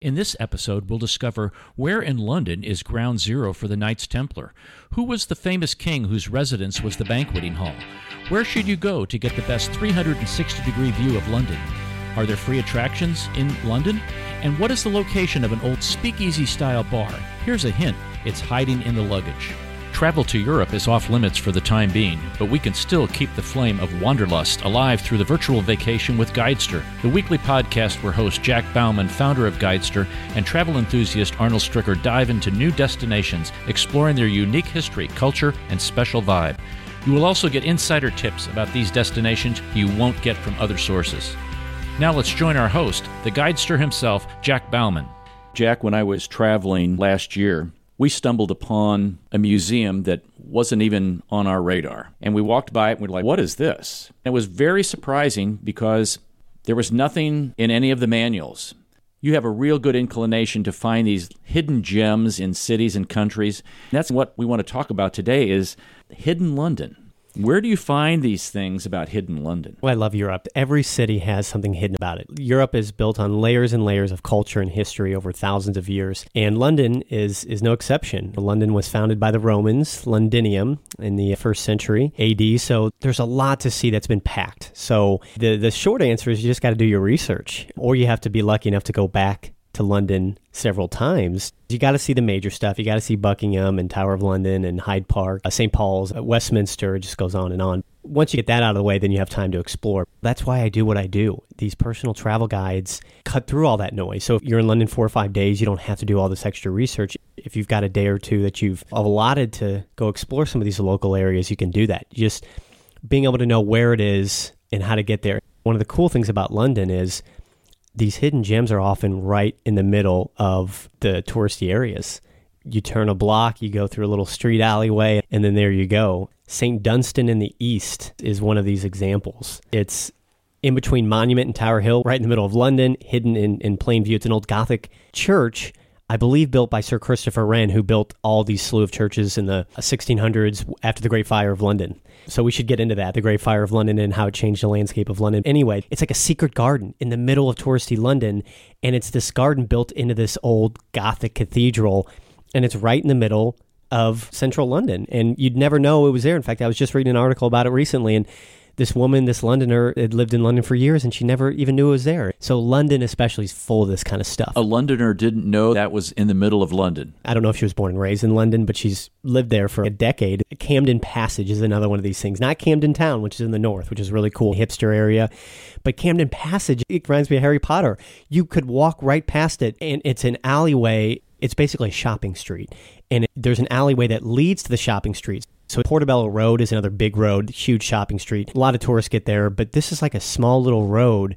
In this episode, we'll discover where in London is ground zero for the Knights Templar. Who was the famous king whose residence was the banqueting hall? Where should you go to get the best 360 degree view of London? Are there free attractions in London? And what is the location of an old speakeasy style bar? Here's a hint it's hiding in the luggage. Travel to Europe is off limits for the time being, but we can still keep the flame of wanderlust alive through the virtual vacation with Guidester, the weekly podcast where host Jack Bauman, founder of Guidester, and travel enthusiast Arnold Stricker dive into new destinations, exploring their unique history, culture, and special vibe. You will also get insider tips about these destinations you won't get from other sources. Now let's join our host, the Guidester himself, Jack Bauman. Jack, when I was traveling last year, we stumbled upon a museum that wasn't even on our radar. And we walked by it and we are like, what is this? And it was very surprising because there was nothing in any of the manuals. You have a real good inclination to find these hidden gems in cities and countries. And that's what we want to talk about today is hidden London. Where do you find these things about hidden London? Well, I love Europe. Every city has something hidden about it. Europe is built on layers and layers of culture and history over thousands of years, and London is is no exception. London was founded by the Romans, Londinium, in the first century AD. So there's a lot to see that's been packed. So the the short answer is you just got to do your research, or you have to be lucky enough to go back to London several times. You got to see the major stuff. You got to see Buckingham and Tower of London and Hyde Park, uh, St. Paul's, uh, Westminster. It just goes on and on. Once you get that out of the way, then you have time to explore. That's why I do what I do. These personal travel guides cut through all that noise. So if you're in London four or five days, you don't have to do all this extra research. If you've got a day or two that you've allotted to go explore some of these local areas, you can do that. Just being able to know where it is and how to get there. One of the cool things about London is these hidden gems are often right in the middle of the touristy areas. You turn a block, you go through a little street alleyway, and then there you go. St. Dunstan in the East is one of these examples. It's in between Monument and Tower Hill, right in the middle of London, hidden in, in plain view. It's an old Gothic church I believe built by Sir Christopher Wren, who built all these slew of churches in the uh, 1600s after the Great Fire of London. So we should get into that, the Great Fire of London and how it changed the landscape of London. Anyway, it's like a secret garden in the middle of touristy London, and it's this garden built into this old Gothic cathedral, and it's right in the middle of central London. And you'd never know it was there. In fact, I was just reading an article about it recently, and this woman, this Londoner, had lived in London for years and she never even knew it was there. So London, especially, is full of this kind of stuff. A Londoner didn't know that was in the middle of London. I don't know if she was born and raised in London, but she's lived there for a decade. Camden Passage is another one of these things. Not Camden Town, which is in the north, which is really cool, hipster area. But Camden Passage, it reminds me of Harry Potter. You could walk right past it, and it's an alleyway. It's basically a shopping street. And there's an alleyway that leads to the shopping streets. So Portobello Road is another big road, huge shopping street. A lot of tourists get there, but this is like a small little road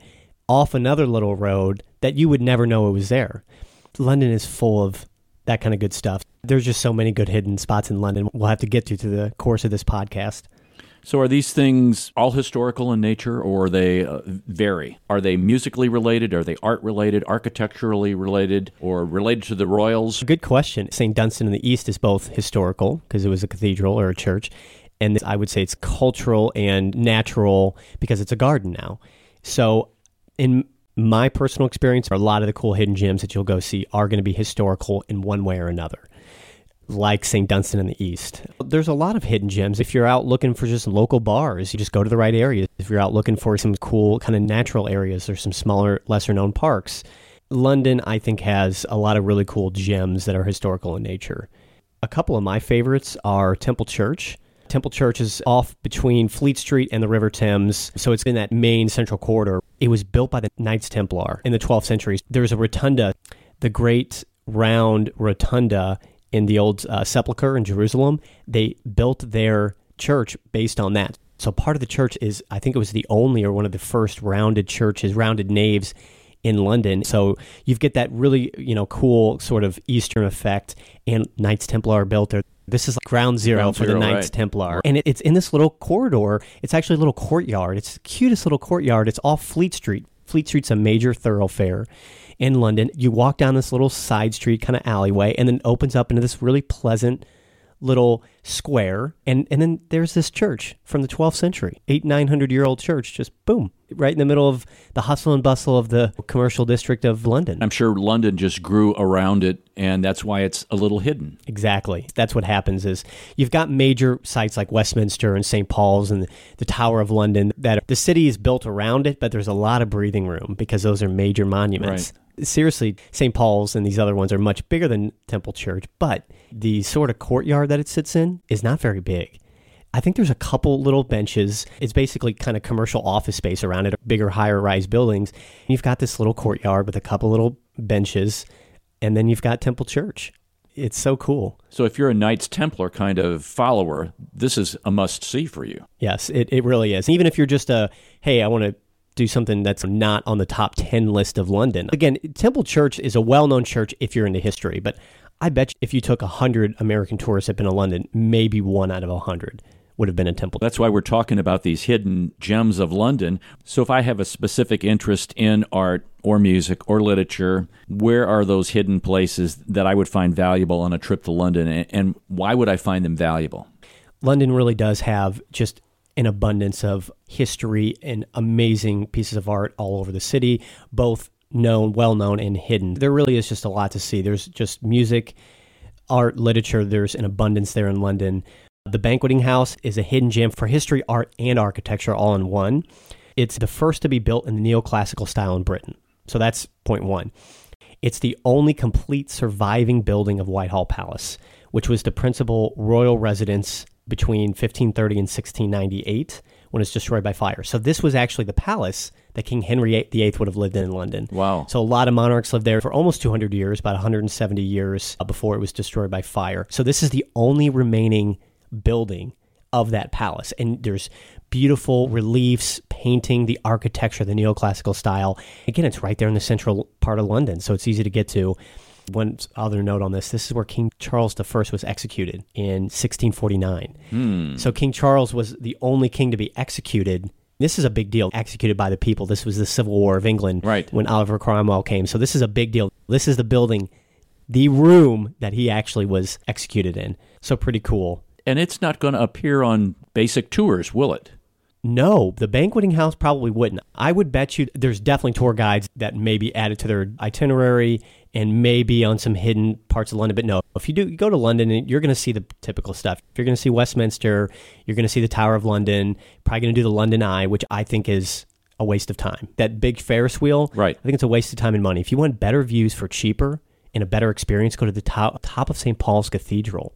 off another little road that you would never know it was there. London is full of that kind of good stuff. There's just so many good hidden spots in London we'll have to get to through the course of this podcast. So, are these things all historical in nature, or they uh, vary? Are they musically related? Are they art related, architecturally related, or related to the royals? Good question. St. Dunstan in the East is both historical, because it was a cathedral or a church, and I would say it's cultural and natural because it's a garden now. So, in my personal experience, a lot of the cool hidden gems that you'll go see are going to be historical in one way or another like St. Dunstan in the East. There's a lot of hidden gems. If you're out looking for just local bars, you just go to the right areas. If you're out looking for some cool kind of natural areas, there's some smaller, lesser known parks. London, I think, has a lot of really cool gems that are historical in nature. A couple of my favorites are Temple Church. Temple Church is off between Fleet Street and the River Thames, so it's in that main central corridor. It was built by the Knights Templar in the 12th century. There's a rotunda, the great round rotunda in the old uh, sepulchre in Jerusalem, they built their church based on that. So part of the church is, I think it was the only or one of the first rounded churches, rounded naves in London. So you've get that really, you know, cool sort of Eastern effect. And Knights Templar built there. This is like ground zero ground for zero, the Knights right. Templar. And it, it's in this little corridor. It's actually a little courtyard. It's the cutest little courtyard. It's off Fleet Street. Fleet Street's a major thoroughfare in London. You walk down this little side street kind of alleyway and then opens up into this really pleasant little square. And, and then there's this church from the 12th century, eight, 900 year old church, just boom, right in the middle of the hustle and bustle of the commercial district of London. I'm sure London just grew around it, and that's why it's a little hidden. Exactly. That's what happens is you've got major sites like Westminster and St. Paul's and the Tower of London that the city is built around it, but there's a lot of breathing room because those are major monuments. Right. Seriously, St. Paul's and these other ones are much bigger than Temple Church, but the sort of courtyard that it sits in is not very big. I think there's a couple little benches. It's basically kind of commercial office space around it, bigger, higher rise buildings. You've got this little courtyard with a couple little benches, and then you've got Temple Church. It's so cool. So, if you're a Knights Templar kind of follower, this is a must see for you. Yes, it, it really is. Even if you're just a, hey, I want to do something that's not on the top 10 list of London. Again, Temple Church is a well known church if you're into history, but I bet if you took 100 American tourists up into London, maybe one out of 100 would have been a temple. That's why we're talking about these hidden gems of London. So if I have a specific interest in art or music or literature, where are those hidden places that I would find valuable on a trip to London and why would I find them valuable? London really does have just an abundance of history and amazing pieces of art all over the city, both known, well known, and hidden. There really is just a lot to see. There's just music, art, literature. There's an abundance there in London. The Banqueting House is a hidden gem for history, art, and architecture all in one. It's the first to be built in the neoclassical style in Britain. So that's point one. It's the only complete surviving building of Whitehall Palace, which was the principal royal residence between 1530 and 1698 when it's destroyed by fire. So this was actually the palace that King Henry VIII would have lived in in London. Wow. So a lot of monarchs lived there for almost 200 years, about 170 years before it was destroyed by fire. So this is the only remaining building of that palace. And there's beautiful reliefs painting the architecture, the neoclassical style. Again, it's right there in the central part of London, so it's easy to get to. One other note on this this is where King Charles I was executed in 1649. Hmm. So King Charles was the only king to be executed. This is a big deal, executed by the people. This was the Civil War of England Right. when Oliver Cromwell came. So this is a big deal. This is the building, the room that he actually was executed in. So pretty cool. And it's not going to appear on basic tours, will it? No, the banqueting house probably wouldn't. I would bet you there's definitely tour guides that may be added to their itinerary and maybe on some hidden parts of London. But no, if you do you go to London, you're going to see the typical stuff. If you're going to see Westminster, you're going to see the Tower of London, probably going to do the London Eye, which I think is a waste of time. That big Ferris wheel, Right. I think it's a waste of time and money. If you want better views for cheaper and a better experience, go to the top, top of St. Paul's Cathedral.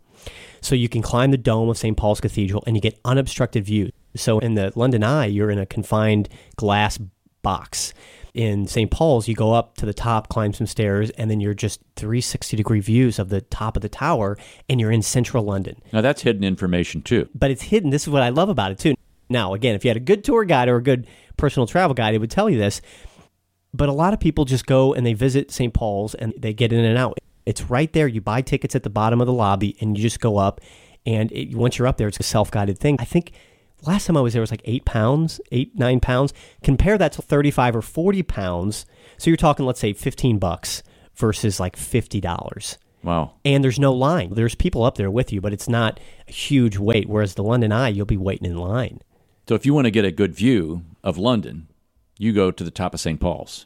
So you can climb the dome of St. Paul's Cathedral and you get unobstructed views. So in the London Eye, you're in a confined glass box. In St. Paul's, you go up to the top, climb some stairs, and then you're just 360 degree views of the top of the tower, and you're in central London. Now, that's hidden information, too. But it's hidden. This is what I love about it, too. Now, again, if you had a good tour guide or a good personal travel guide, it would tell you this. But a lot of people just go and they visit St. Paul's and they get in and out. It's right there. You buy tickets at the bottom of the lobby and you just go up. And it, once you're up there, it's a self guided thing. I think last time I was there was like eight pounds, eight, nine pounds. Compare that to 35 or 40 pounds. So you're talking, let's say, 15 bucks versus like $50. Wow. And there's no line. There's people up there with you, but it's not a huge wait. Whereas the London Eye, you'll be waiting in line. So, if you want to get a good view of London, you go to the top of St. Paul's.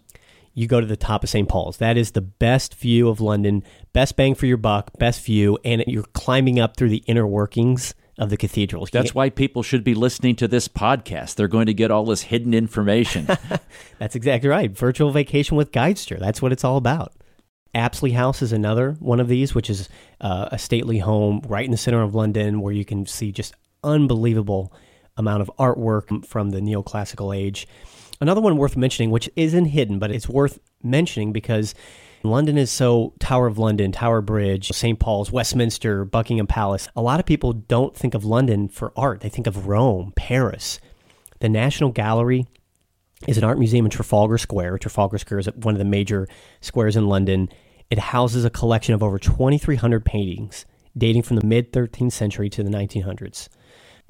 you go to the top of St. Paul's. That is the best view of London, best bang for your buck, best view, and you're climbing up through the inner workings of the cathedral. That's why people should be listening to this podcast. They're going to get all this hidden information. That's exactly right. Virtual vacation with Guidester. That's what it's all about. Apsley House is another one of these, which is uh, a stately home right in the center of London where you can see just unbelievable amount of artwork from the neoclassical age. Another one worth mentioning, which isn't hidden, but it's worth mentioning because London is so Tower of London, Tower Bridge, St. Paul's, Westminster, Buckingham Palace. A lot of people don't think of London for art. They think of Rome, Paris. The National Gallery is an art museum in Trafalgar Square. Trafalgar Square is one of the major squares in London. It houses a collection of over 2,300 paintings dating from the mid 13th century to the 1900s.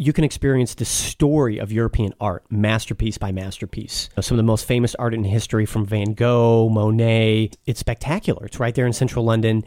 You can experience the story of European art, masterpiece by masterpiece. Some of the most famous art in history from Van Gogh, Monet. It's spectacular. It's right there in central London.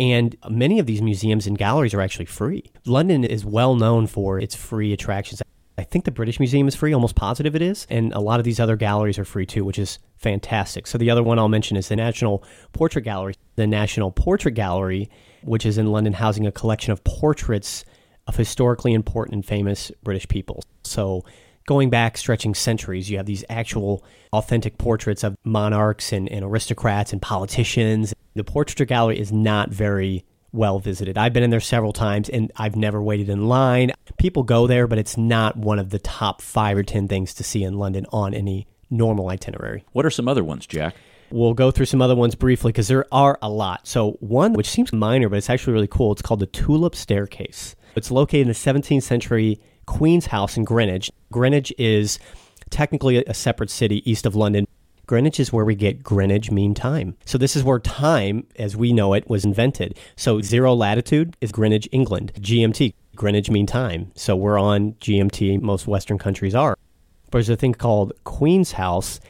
And many of these museums and galleries are actually free. London is well known for its free attractions. I think the British Museum is free, almost positive it is. And a lot of these other galleries are free too, which is fantastic. So the other one I'll mention is the National Portrait Gallery. The National Portrait Gallery, which is in London, housing a collection of portraits of historically important and famous British people. So going back, stretching centuries, you have these actual authentic portraits of monarchs and, and aristocrats and politicians. The portraiture gallery is not very well visited. I've been in there several times and I've never waited in line. People go there, but it's not one of the top five or 10 things to see in London on any normal itinerary. What are some other ones, Jack? We'll go through some other ones briefly because there are a lot. So, one which seems minor, but it's actually really cool, it's called the Tulip Staircase. It's located in the 17th century Queen's House in Greenwich. Greenwich is technically a separate city east of London. Greenwich is where we get Greenwich Mean Time. So this is where time, as we know it, was invented. So zero latitude is Greenwich, England. GMT, Greenwich Mean Time. So we're on GMT. Most Western countries are. There's a thing called Queen's House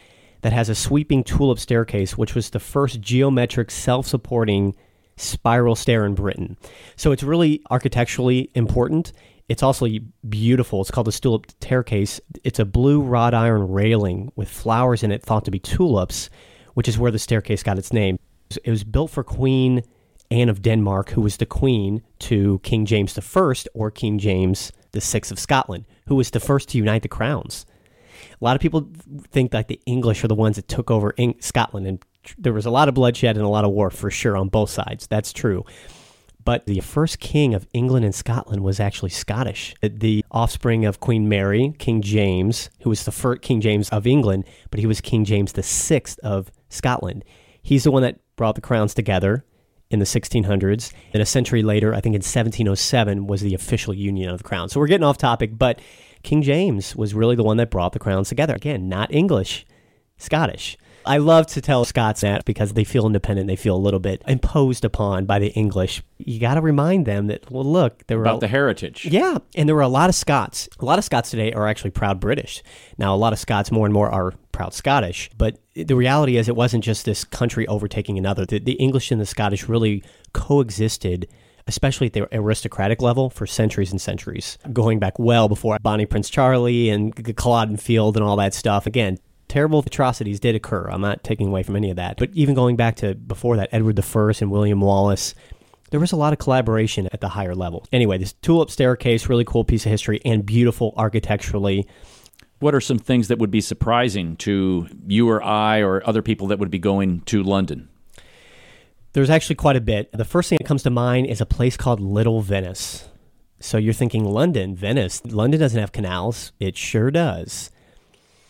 that has a sweeping tulip staircase, which was the first geometric, self-supporting spiral stair in Britain. So it's really architecturally important. It's also beautiful. It's called the tulip staircase. It's a blue wrought iron railing with flowers in it thought to be tulips, which is where the staircase got its name. It was built for Queen Anne of Denmark, who was the queen to King James I or King James VI of Scotland, who was the first to unite the crowns. A lot of people think that the English are the ones that took over Scotland, and there was a lot of bloodshed and a lot of war for sure on both sides. That's true. But the first king of England and Scotland was actually Scottish. Uh, the offspring of Queen Mary, King James, who was the first King James of England, but he was King James VI of Scotland. He's the one that brought the crowns together in the 1600s. And a century later, I think in 1707, was the official union of the crown. So we're getting off topic, but King James was really the one that brought the crowns together. Again, not English, Scottish. I love to tell Scots that because they feel independent. They feel a little bit imposed upon by the English. You got to remind them that, well, look, there were about a, the heritage. Yeah, and there were a lot of Scots. A lot of Scots today are actually proud British. Now, a lot of Scots more and more are proud Scottish. But the reality is, it wasn't just this country overtaking another. The, the English and the Scottish really coexisted especially at the aristocratic level, for centuries and centuries, going back well before Bonnie Prince Charlie and Culloden Field and all that stuff. Again, terrible atrocities did occur. I'm not taking away from any of that. But even going back to before that, Edward I and William Wallace, there was a lot of collaboration at the higher level. Anyway, this tulip staircase, really cool piece of history and beautiful architecturally. What are some things that would be surprising to you or I or other people that would be going to London? There's actually quite a bit. The first thing that comes to mind is a place called Little Venice. So you're thinking London, Venice. London doesn't have canals. It sure does.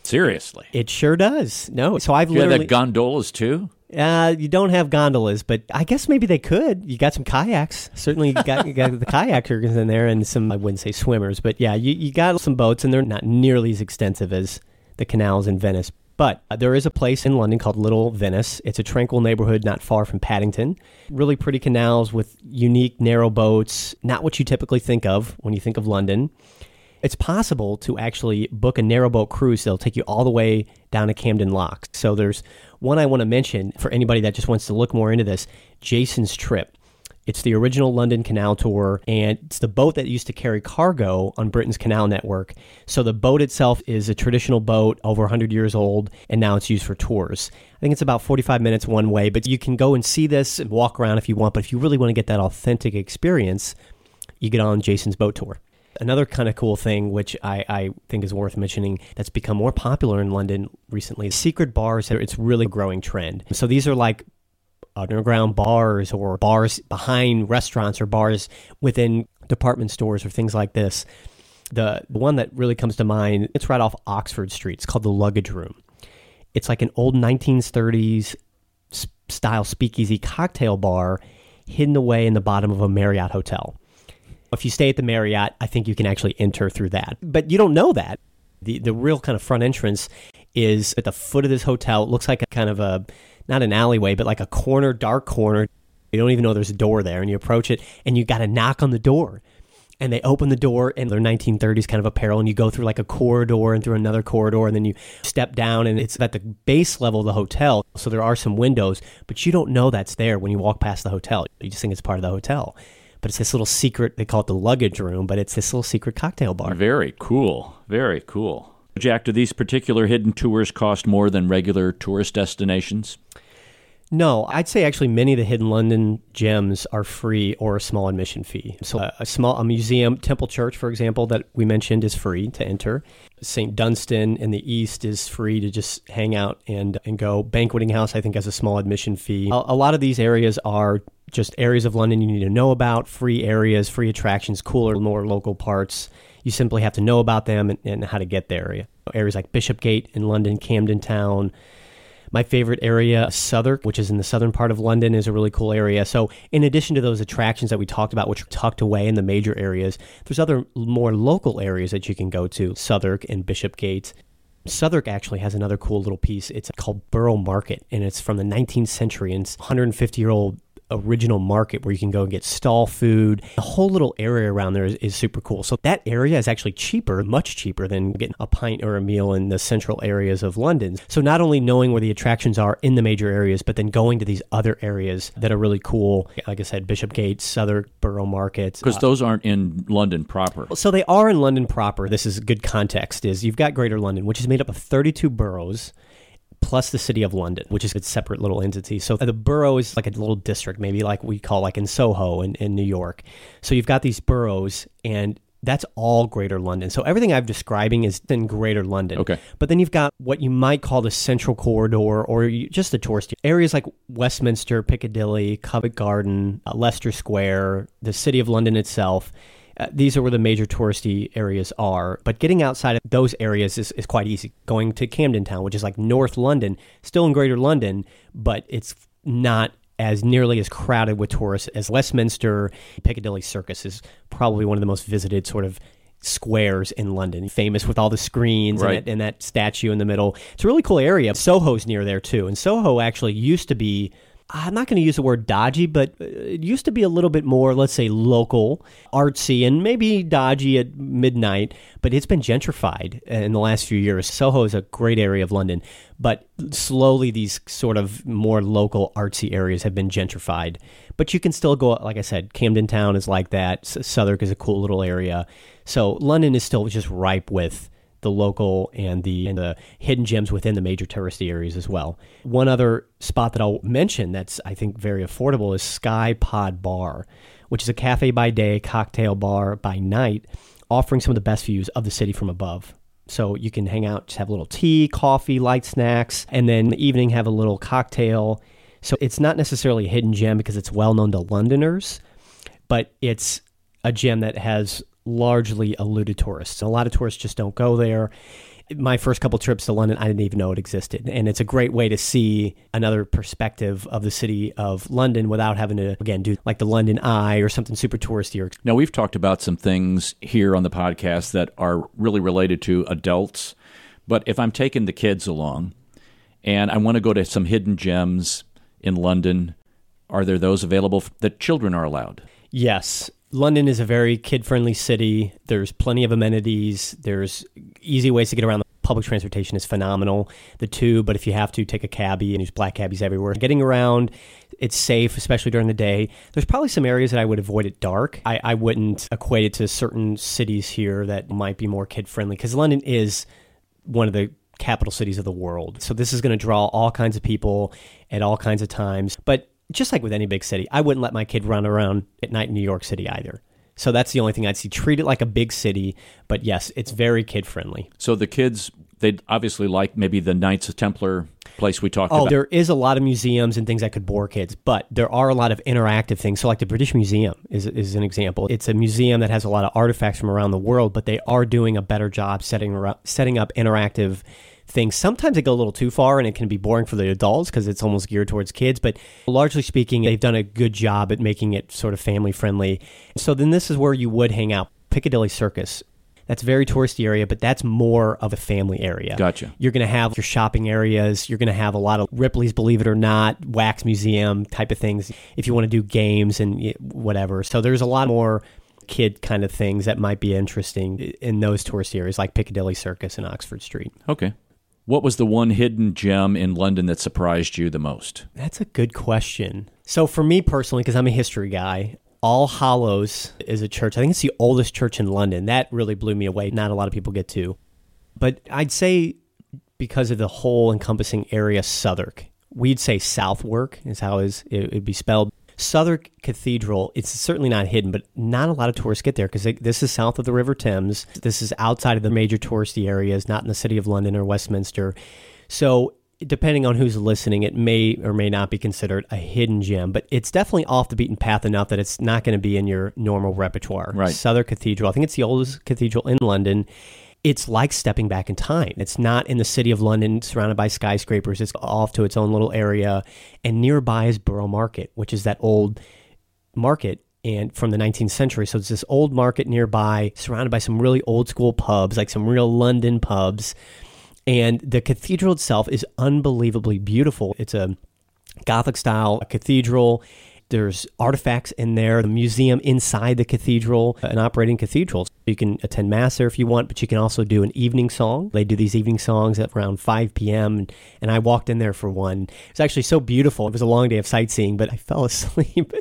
Seriously, it sure does. No, so I've you literally have gondolas too. Uh, you don't have gondolas, but I guess maybe they could. You got some kayaks. Certainly, you got, you got the kayakers in there, and some I wouldn't say swimmers, but yeah, you, you got some boats, and they're not nearly as extensive as the canals in Venice. But uh, there is a place in London called Little Venice. It's a tranquil neighborhood not far from Paddington. Really pretty canals with unique narrow boats, not what you typically think of when you think of London it's possible to actually book a narrowboat cruise that'll take you all the way down to Camden Lock. So there's one I want to mention for anybody that just wants to look more into this Jason's Trip. It's the original London Canal Tour, and it's the boat that used to carry cargo on Britain's canal network. So the boat itself is a traditional boat, over 100 years old, and now it's used for tours. I think it's about 45 minutes one way, but you can go and see this and walk around if you want. But if you really want to get that authentic experience, you get on Jason's boat tour. Another kind of cool thing, which I, I think is worth mentioning, that's become more popular in London recently, secret bars. It's really a growing trend. So these are like underground bars or bars behind restaurants or bars within department stores or things like this. The, the one that really comes to mind, it's right off Oxford Street. It's called the Luggage Room. It's like an old 1930s style speakeasy cocktail bar hidden away in the bottom of a Marriott hotel. If you stay at the Marriott, I think you can actually enter through that. But you don't know that. The the real kind of front entrance is at the foot of this hotel. It looks like a kind of a not an alleyway, but like a corner, dark corner. You don't even know there's a door there, and you approach it, and you got to knock on the door. and they open the door and they're 1930s kind of apparel and you go through like a corridor and through another corridor and then you step down and it's at the base level of the hotel so there are some windows but you don't know that's there when you walk past the hotel you just think it's part of the hotel but it's this little secret they call it the luggage room but it's this little secret cocktail bar very cool very cool jack do these particular hidden tours cost more than regular tourist destinations no, I'd say actually many of the hidden London gems are free or a small admission fee. So a, a small a museum, Temple Church, for example, that we mentioned is free to enter. St. Dunstan in the east is free to just hang out and and go. Banqueting House, I think, has a small admission fee. A, a lot of these areas are just areas of London you need to know about, free areas, free attractions, cooler, more local parts. You simply have to know about them and, and how to get there. Areas like Bishopgate in London, Camden Town. My favorite area, Southwark, which is in the southern part of London, is a really cool area. So, in addition to those attractions that we talked about, which are tucked away in the major areas, there's other more local areas that you can go to Southwark and Bishopgate. Southwark actually has another cool little piece. It's called Borough Market, and it's from the 19th century. And it's 150 year old original market where you can go and get stall food. The whole little area around there is, is, super cool. So that area is actually cheaper, much cheaper than getting a pint or a meal in the central areas of London. So not only knowing where the attractions are in the major areas, but then going to these other areas that are really cool. Like I said, Bishop Bishopgate, Southwark, Borough Market. Because uh, those aren't in London proper. So they are in London proper. This is good context is you've got Greater London, which is made up of 32 boroughs plus the city of London, which is a separate little entity. So the borough is like a little district, maybe like we call like in Soho in, in New York. So you've got these boroughs and that's all Greater London. So everything I'm describing is in Greater London. Okay. But then you've got what you might call the Central Corridor or just the tourist areas like Westminster, Piccadilly, Covent Garden, uh, Leicester Square, the City of London itself. Uh, these are where the major touristy areas are. But getting outside of those areas is, is quite easy. Going to Camden Town, which is like North London, still in Greater London, but it's not as nearly as crowded with tourists as Westminster. Piccadilly Circus is probably one of the most visited sort of squares in London, famous with all the screens right. and, that, and, that, statue in the middle. It's a really cool area. Soho's near there too, and Soho actually used to be I'm not going to use the word dodgy, but uh, it used to be a little bit more, let's say, local, artsy, and maybe dodgy at midnight. But it's been gentrified in the last few years. Soho is a great area of London, but slowly these sort of more local, artsy areas have been gentrified. But you can still go, like I said, Camden Town is like that. Southwark is a cool little area. So London is still just ripe with the local and the, and the hidden gems within the major touristy areas as well. One other spot that I'll mention that's I think very affordable is Sky Pod Bar, which is a cafe by day, cocktail bar by night, offering some of the best views of the city from above. So you can hang out, just have a little tea, coffee, light snacks, and then the evening have a little cocktail. So it's not necessarily a hidden gem because it's well known to Londoners, but it's a gem that has largely eluded tourists. A lot of tourists just don't go there. My first couple trips to London, I didn't even know it existed. And it's a great way to see another perspective of the city of London without having to, again, do like the London Eye or something super touristy. Now, we've talked about some things here on the podcast that are really related to adults. But if I'm taking the kids along and I want to go to some hidden gems in London, are there those available that children are allowed? Yes. London is a very kid friendly city. There's plenty of amenities. There's easy ways to get around. The public transportation is phenomenal. The tube, but if you have to, take a cabbie and there's black cabbies everywhere. Getting around, it's safe, especially during the day. There's probably some areas that I would avoid at dark. I, I wouldn't equate it to certain cities here that might be more kid friendly because London is one of the capital cities of the world. So this is going to draw all kinds of people at all kinds of times. But just like with any big city, I wouldn't let my kid run around at night in New York City either. So that's the only thing I'd see. Treat it like a big city, but yes, it's very kid friendly. So the kids, they'd obviously like maybe the Knights Templar place we talked oh, about. there is a lot of museums and things that could bore kids, but there are a lot of interactive things. So, like the British Museum is, is an example. It's a museum that has a lot of artifacts from around the world, but they are doing a better job setting, setting up interactive things. Sometimes they go a little too far and it can be boring for the adults because it's almost geared towards kids. But largely speaking, they've done a good job at making it sort of family friendly. So then this is where you would hang out. Piccadilly Circus. That's very touristy area, but that's more of a family area. Gotcha. You're going to have your shopping areas. You're going to have a lot of Ripley's, believe it or not, wax museum type of things. If you want to do games and whatever, so there's a lot more kid kind of things that might be interesting in those tourist areas like Piccadilly Circus and Oxford Street. Okay. What was the one hidden gem in London that surprised you the most? That's a good question. So, for me personally, because I'm a history guy, All Hallows is a church. I think it's the oldest church in London. That really blew me away. Not a lot of people get to. But I'd say because of the whole encompassing area, Southwark. We'd say Southwark is how it would be spelled. Southwark Cathedral, it's certainly not hidden, but not a lot of tourists get there because this is south of the River Thames. This is outside of the major touristy areas, not in the city of London or Westminster. So, depending on who's listening, it may or may not be considered a hidden gem, but it's definitely off the beaten path enough that it's not going to be in your normal repertoire. Right. Southwark Cathedral, I think it's the oldest cathedral in London it's like stepping back in time. It's not in the city of London surrounded by skyscrapers. It's off to its own little area. And nearby is Borough Market, which is that old market and from the 19th century. So it's this old market nearby, surrounded by some really old school pubs, like some real London pubs. And the cathedral itself is unbelievably beautiful. It's a Gothic style cathedral. There's artifacts in there, the museum inside the cathedral, uh, an operating cathedral. You can attend Mass there if you want, but you can also do an evening song. They do these evening songs at around 5 p.m., and I walked in there for one. It was actually so beautiful. It was a long day of sightseeing, but I fell asleep,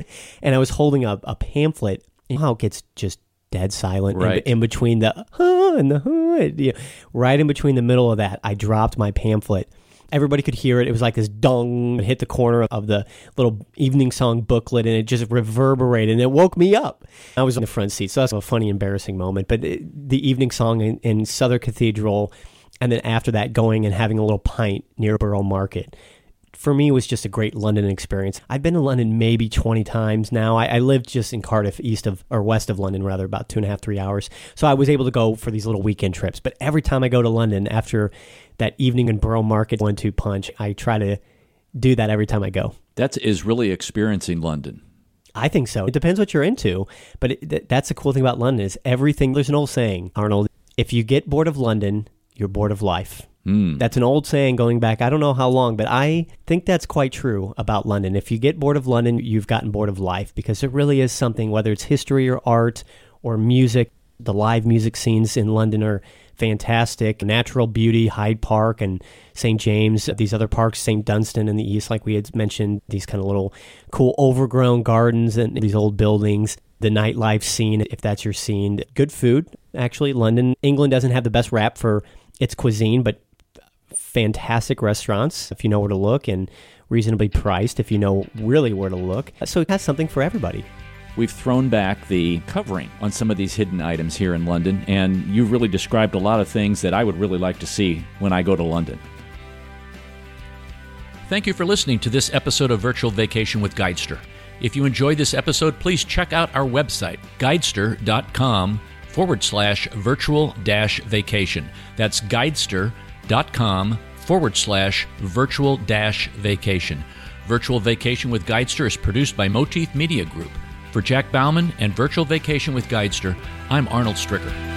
and I was holding a, a pamphlet. Know how it gets just dead silent right. in, in, between the huh and the huh, you know, right in between the middle of that, I dropped my pamphlet Everybody could hear it. It was like this dong hit the corner of the little evening song booklet and it just reverberated and it woke me up. I was in the front seat, so that's a funny, embarrassing moment. But the evening song in, in Southwark Cathedral, and then after that, going and having a little pint near Borough Market for me was just a great London experience. I've been to London maybe 20 times now. I, I lived just in Cardiff, east of or west of London, rather, about two and a half, three hours. So I was able to go for these little weekend trips. But every time I go to London after that evening in Borough Market one two punch, I try to do that every time I go. That is really experiencing London. I think so. It depends what you're into, but it, that's the cool thing about London is everything. There's an old saying, Arnold. If you get bored of London, you're bored of life. Mm. That's an old saying going back, I don't know how long, but I think that's quite true about London. If you get bored of London, you've gotten bored of life because it really is something, whether it's history or art or music, the live music scenes in London are fantastic. Natural beauty, Hyde Park and St. James, these other parks, St. Dunstan in the east, like we had mentioned, these kind of little cool overgrown gardens and these old buildings. The nightlife scene, if that's your scene. Good food, actually. London, England doesn't have the best rap for its cuisine, but fantastic restaurants if you know where to look and reasonably priced if you know really where to look. So it has something for everybody. We've thrown back the covering on some of these hidden items here in London, and you've really described a lot of things that I would really like to see when I go to London. Thank you for listening to this episode of Virtual Vacation with Guidester. If you enjoyed this episode, please check out our website, guidester.com forward slash virtual dash vacation. That's guidester.com forward slash virtual dash vacation. Virtual Vacation with Guidester is produced by Motif Media Group. For Jack Bauman and Virtual Vacation with Guidester, I'm Arnold Stricker.